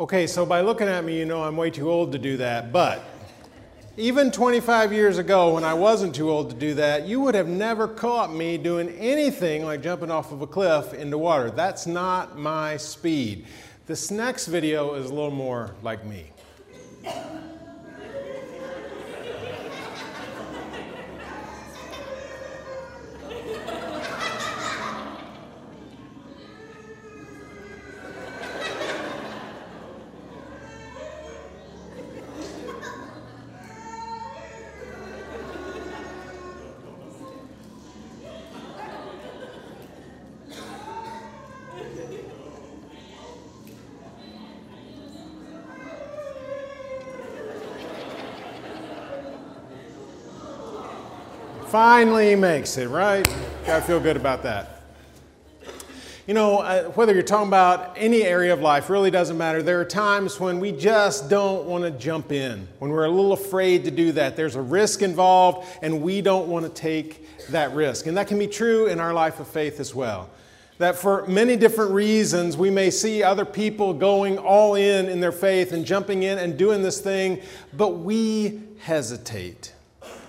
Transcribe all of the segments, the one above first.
Okay, so by looking at me, you know I'm way too old to do that, but even 25 years ago, when I wasn't too old to do that, you would have never caught me doing anything like jumping off of a cliff into water. That's not my speed. This next video is a little more like me. Finally makes it, right? Gotta feel good about that. You know, whether you're talking about any area of life really doesn't matter. There are times when we just don't want to jump in, when we're a little afraid to do that. There's a risk involved, and we don't want to take that risk. And that can be true in our life of faith as well. That for many different reasons, we may see other people going all in in their faith and jumping in and doing this thing, but we hesitate.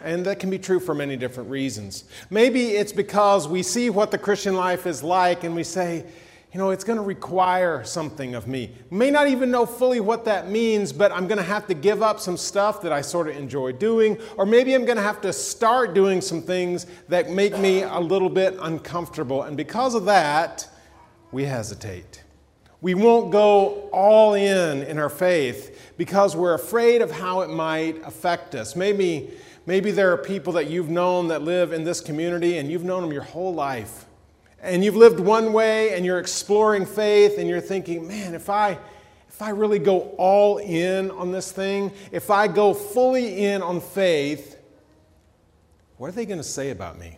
And that can be true for many different reasons. Maybe it's because we see what the Christian life is like and we say, you know, it's going to require something of me. May not even know fully what that means, but I'm going to have to give up some stuff that I sort of enjoy doing, or maybe I'm going to have to start doing some things that make me a little bit uncomfortable. And because of that, we hesitate. We won't go all in in our faith because we're afraid of how it might affect us. Maybe Maybe there are people that you've known that live in this community and you've known them your whole life. And you've lived one way and you're exploring faith and you're thinking, man, if I, if I really go all in on this thing, if I go fully in on faith, what are they going to say about me?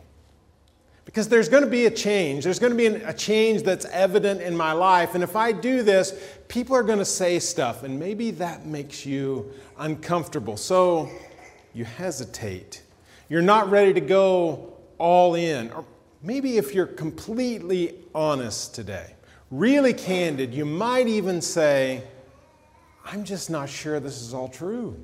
Because there's going to be a change. There's going to be a change that's evident in my life. And if I do this, people are going to say stuff, and maybe that makes you uncomfortable. So, you hesitate. You're not ready to go all in. Or maybe if you're completely honest today, really candid, you might even say, I'm just not sure this is all true.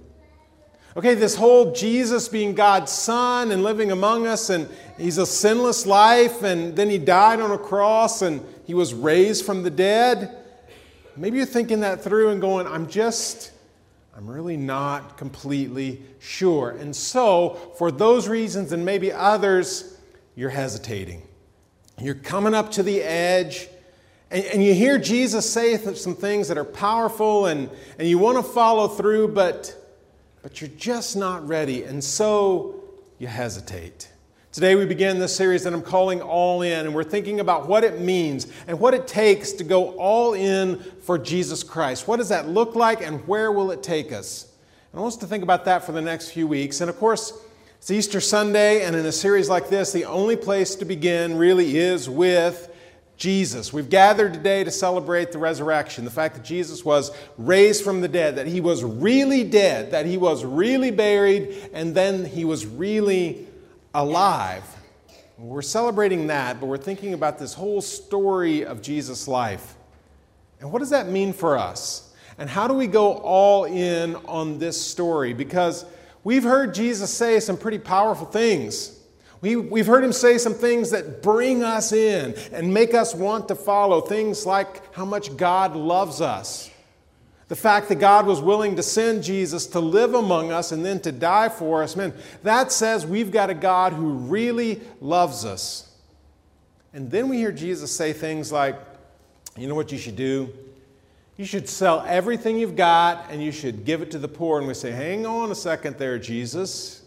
Okay, this whole Jesus being God's Son and living among us, and He's a sinless life, and then He died on a cross and He was raised from the dead. Maybe you're thinking that through and going, I'm just I'm really not completely sure. And so, for those reasons and maybe others, you're hesitating. You're coming up to the edge, and, and you hear Jesus say some things that are powerful, and, and you want to follow through, but, but you're just not ready. And so, you hesitate. Today, we begin this series that I'm calling All In, and we're thinking about what it means and what it takes to go all in for Jesus Christ. What does that look like, and where will it take us? And I want us to think about that for the next few weeks. And of course, it's Easter Sunday, and in a series like this, the only place to begin really is with Jesus. We've gathered today to celebrate the resurrection, the fact that Jesus was raised from the dead, that he was really dead, that he was really buried, and then he was really alive. We're celebrating that, but we're thinking about this whole story of Jesus' life. And what does that mean for us? And how do we go all in on this story? Because we've heard Jesus say some pretty powerful things. We, we've heard him say some things that bring us in and make us want to follow. Things like how much God loves us the fact that God was willing to send Jesus to live among us and then to die for us, man, that says we've got a God who really loves us. And then we hear Jesus say things like, you know what you should do? You should sell everything you've got and you should give it to the poor. And we say, hang on a second there, Jesus.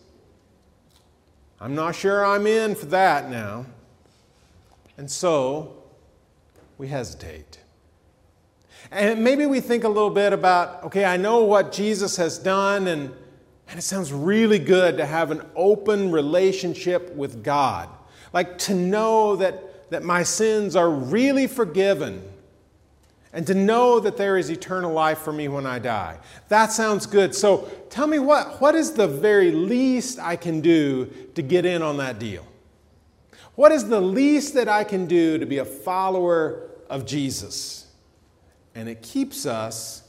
I'm not sure I'm in for that now. And so we hesitate. And maybe we think a little bit about okay, I know what Jesus has done, and, and it sounds really good to have an open relationship with God. Like to know that, that my sins are really forgiven, and to know that there is eternal life for me when I die. That sounds good. So tell me what, what is the very least I can do to get in on that deal? What is the least that I can do to be a follower of Jesus? And it keeps us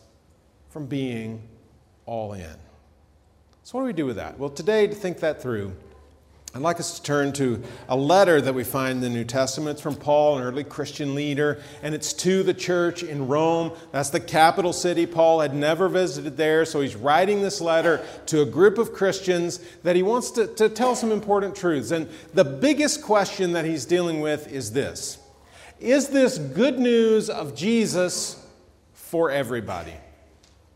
from being all in. So, what do we do with that? Well, today, to think that through, I'd like us to turn to a letter that we find in the New Testament. It's from Paul, an early Christian leader, and it's to the church in Rome. That's the capital city. Paul had never visited there, so he's writing this letter to a group of Christians that he wants to, to tell some important truths. And the biggest question that he's dealing with is this Is this good news of Jesus for everybody?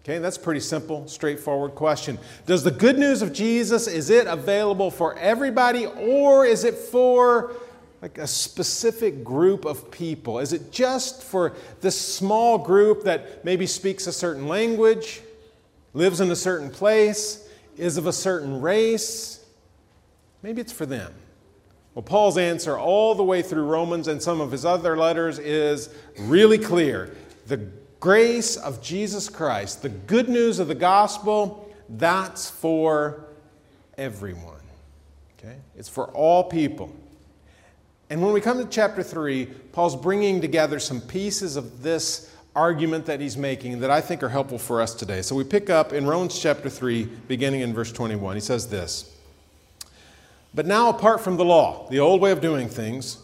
Okay, that's a pretty simple, straightforward question. Does the good news of Jesus is it available for everybody or is it for like a specific group of people? Is it just for this small group that maybe speaks a certain language, lives in a certain place, is of a certain race? Maybe it's for them. Well, Paul's answer all the way through Romans and some of his other letters is really clear. The grace of Jesus Christ, the good news of the gospel, that's for everyone. Okay? It's for all people. And when we come to chapter 3, Paul's bringing together some pieces of this argument that he's making that I think are helpful for us today. So we pick up in Romans chapter 3, beginning in verse 21. He says this But now, apart from the law, the old way of doing things,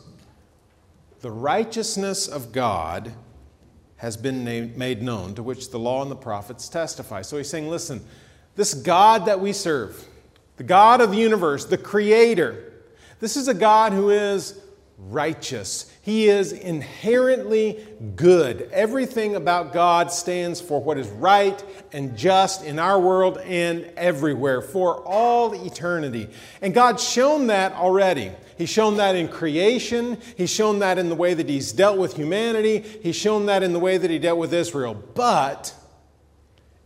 the righteousness of God has been made known, to which the law and the prophets testify. So he's saying, listen, this God that we serve, the God of the universe, the Creator, this is a God who is righteous. He is inherently good. Everything about God stands for what is right and just in our world and everywhere for all eternity. And God's shown that already. He's shown that in creation. He's shown that in the way that He's dealt with humanity. He's shown that in the way that He dealt with Israel. But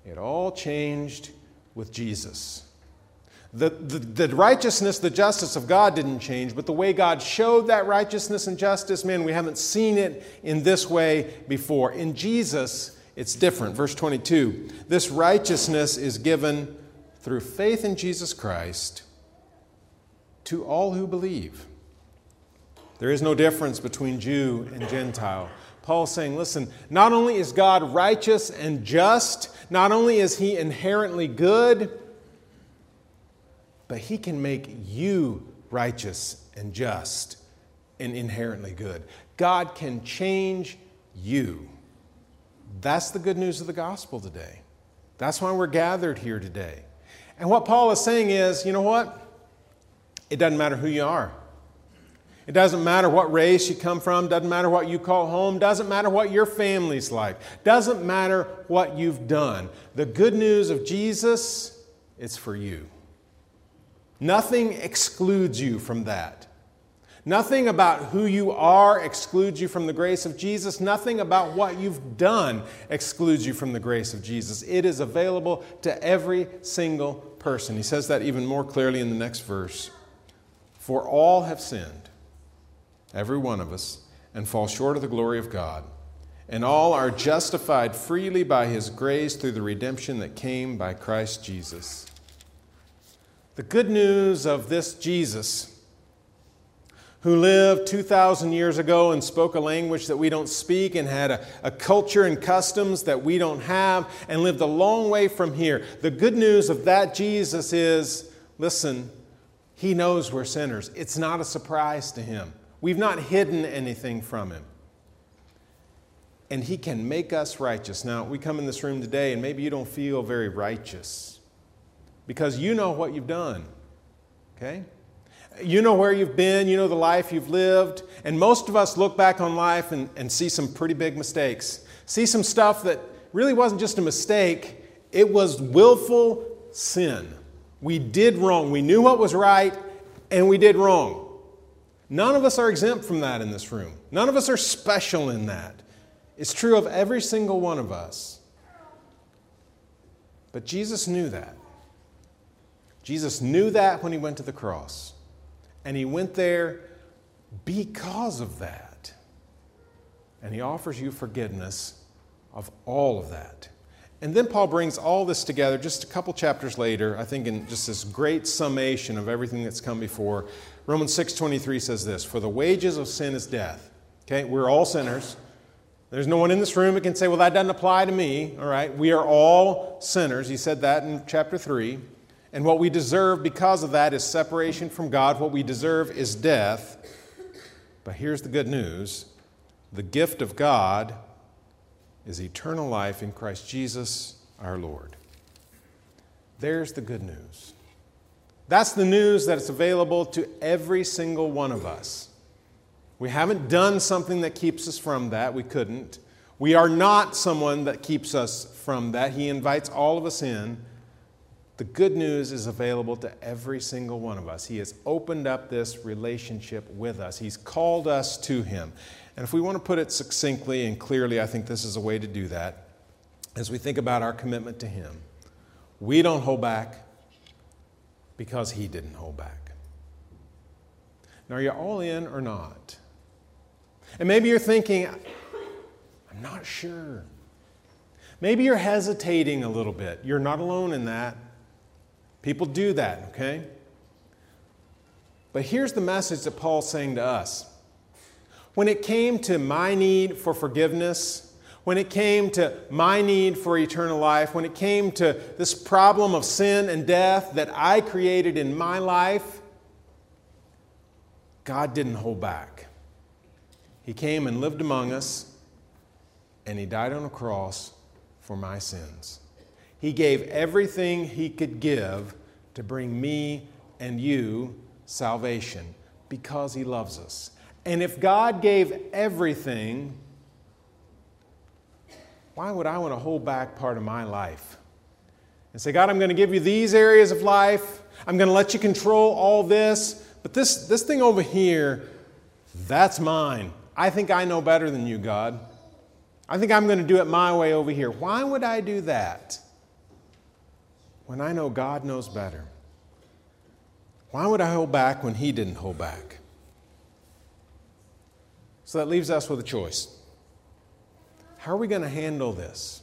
it all changed with Jesus. The, the, the, righteousness, the justice of God didn't change, but the way God showed that righteousness and justice, man, we haven't seen it in this way before. In Jesus, it's different. Verse 22 this righteousness is given through faith in Jesus Christ to all who believe. There is no difference between Jew and Gentile. Paul's saying, listen, not only is God righteous and just, not only is he inherently good, but he can make you righteous and just and inherently good. God can change you. That's the good news of the gospel today. That's why we're gathered here today. And what Paul is saying is, you know what? It doesn't matter who you are. It doesn't matter what race you come from, doesn't matter what you call home, doesn't matter what your family's like, doesn't matter what you've done. The good news of Jesus, is for you. Nothing excludes you from that. Nothing about who you are excludes you from the grace of Jesus. Nothing about what you've done excludes you from the grace of Jesus. It is available to every single person. He says that even more clearly in the next verse. For all have sinned, every one of us, and fall short of the glory of God. And all are justified freely by his grace through the redemption that came by Christ Jesus. The good news of this Jesus, who lived 2,000 years ago and spoke a language that we don't speak and had a, a, culture and customs that we don't have and lived a long way from here. The good news of that Jesus is listen, he knows we're sinners. It's not a surprise to Him. We've not hidden anything from Him. And He can make us righteous. Now, we come in this room today and maybe you don't feel very righteous because you know what you've done. Okay? You know where you've been, you know the life you've lived, and most of us look back on life and, and see some pretty big mistakes. See some stuff that really wasn't just a mistake, it was willful sin. We did wrong. We knew what was right, and we did wrong. None of us are exempt from that in this room. None of us are special in that. It's true of every single one of us. But Jesus knew that. Jesus knew that when he went to the cross. And he went there because of that. And he offers you forgiveness of all of that. And then Paul brings all this together just a couple chapters later, I think in just this great summation of everything that's come before. Romans 6:23 says this, "For the wages of sin is death." Okay? We're all sinners. There's no one in this room that can say, well, that doesn't apply to me. All right. We are all sinners. He said that in chapter 3. And what we deserve because of that is separation from God. What we deserve is death. But here's the good news the gift of God is eternal life in Christ Jesus our Lord. There's the good news. That's the news that is available to every single one of us. We haven't done something that keeps us from that. We couldn't. We are not someone that keeps us from that. He invites all of us in. The good news is available to every single one of us. He has opened up this relationship with us, He's called us to Him. And if we want to put it succinctly and clearly, I think this is a way to do that. As we think about our commitment to Him, we don't hold back because He didn't hold back. Now, are you all in or not? And maybe you're thinking, I'm not sure. Maybe you're hesitating a little bit. You're not alone in that. People do that, okay? But here's the message that Paul's saying to us. When it came to my need for forgiveness, when it came to my need for eternal life, when it came to this problem of sin and death that I created in my life, God didn't hold back. He came and lived among us, and He died on a cross for my sins. He gave everything He could give to bring me and you salvation because He loves us. And if God gave everything, why would I want to hold back part of my life? And say, God, I'm going to give you these areas of life. I'm going to let you control all this. But this, this thing over here, that's mine. I think I know better than you, God. I think I'm going to do it my way over here. Why would I do that when I know God knows better? Why would I hold back when He didn't hold back? So that leaves us with a choice. How are we going to handle this?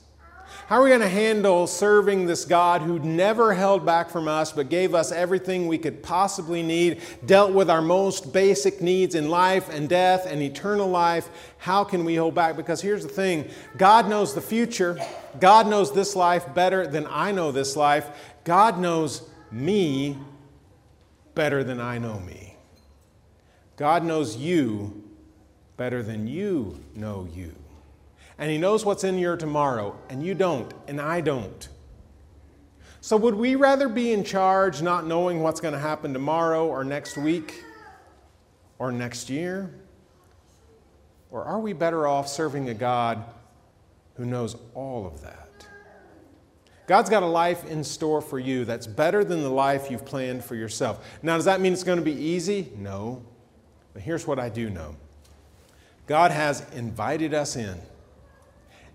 How are we going to handle serving this God who never held back from us but gave us everything we could possibly need, dealt with our most basic needs in life and death and eternal life? How can we hold back? Because here's the thing God knows the future. God knows this life better than I know this life. God knows me better than I know me. God knows you better than you know you and He knows what's in your tomorrow, and you don't, and I don't. So, would we rather be in charge not knowing what's going to happen tomorrow or next week or next year? Or are we better off serving a God who knows all of that? God's got a life in store for you that's better than the life you've planned for yourself. Now, does that mean it's going to be easy? No. But here's what I do know God has invited us in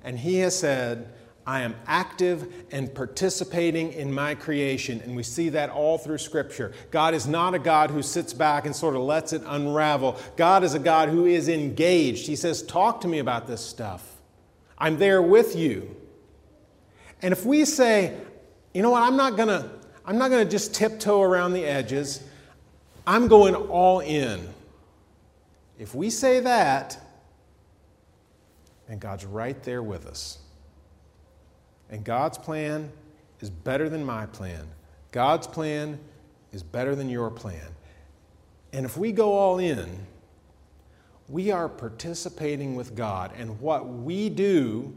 and he has said, I am active and participating in my creation. And we see that all through Scripture. God is not a God who sits back and sort of lets it unravel. God is a God who is engaged. He says, Talk to me about this stuff. I'm there with you. And if we say, you know what, I'm not going to. I'm not going to just tiptoe around the edges. I'm going all in. If we say that, and God's right there with us. And God's plan is better than my plan. God's plan is better than your plan. And if we go all in, we are participating with God, and what we do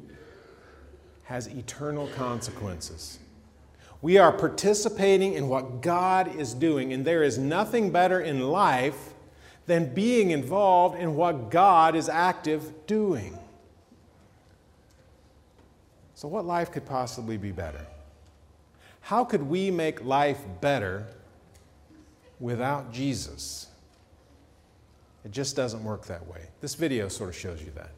has eternal consequences. We are participating in what God is doing, and there is nothing better in life than being involved in what God is active doing. So, what life could possibly be better? How could we make life better without Jesus? It just doesn't work that way. This video sort of shows you that.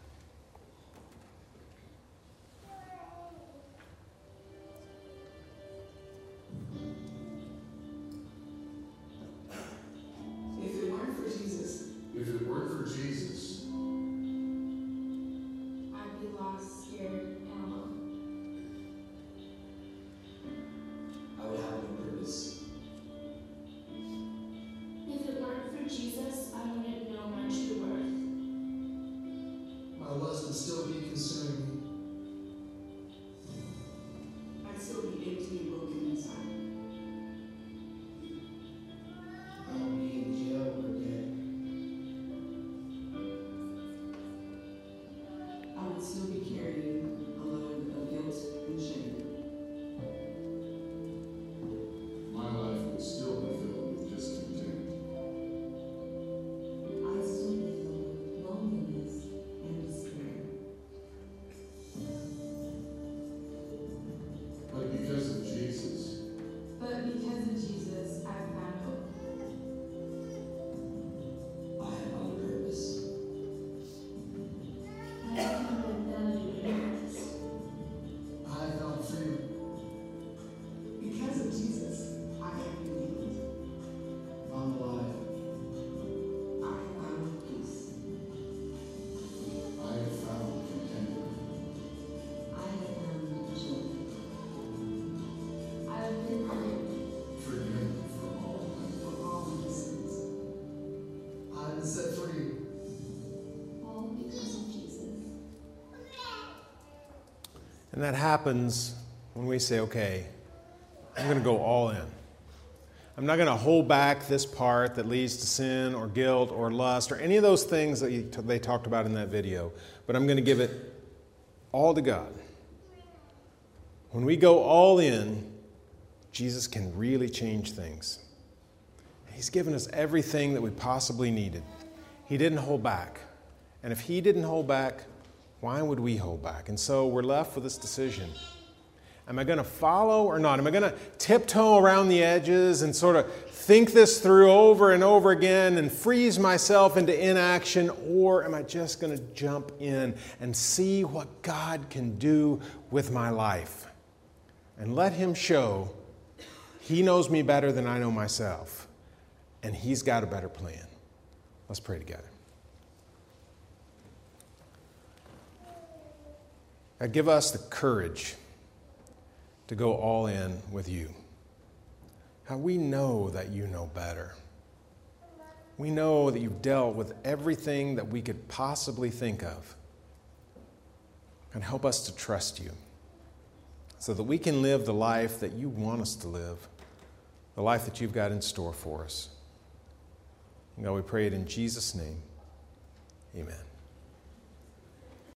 our lust would still be concerned. Because of Jesus. But because of Jesus. And that happens when we say, okay, I'm going to go all in. I'm not going to hold back this part that leads to sin or guilt or lust or any of those things that they talked about in that video, but I'm going to give it all to God. When we go all in, Jesus can really change things. He's given us everything that we possibly needed. He didn't hold back. And if He didn't hold back, why would we hold back? And so we're left with this decision. Am I going to follow or not? Am I going to tiptoe around the edges and sort of think this through over and over again and freeze myself into inaction? Or am I just going to jump in and see what God can do with my life and let Him show He knows me better than I know myself and He's got a better plan? Let's pray together. God, give us the courage to go all in with you. How we know that you know better. We know that you've dealt with everything that we could possibly think of. And help us to trust you so that we can live the life that you want us to live, the life that you've got in store for us. And God, we pray it in Jesus' name. Amen.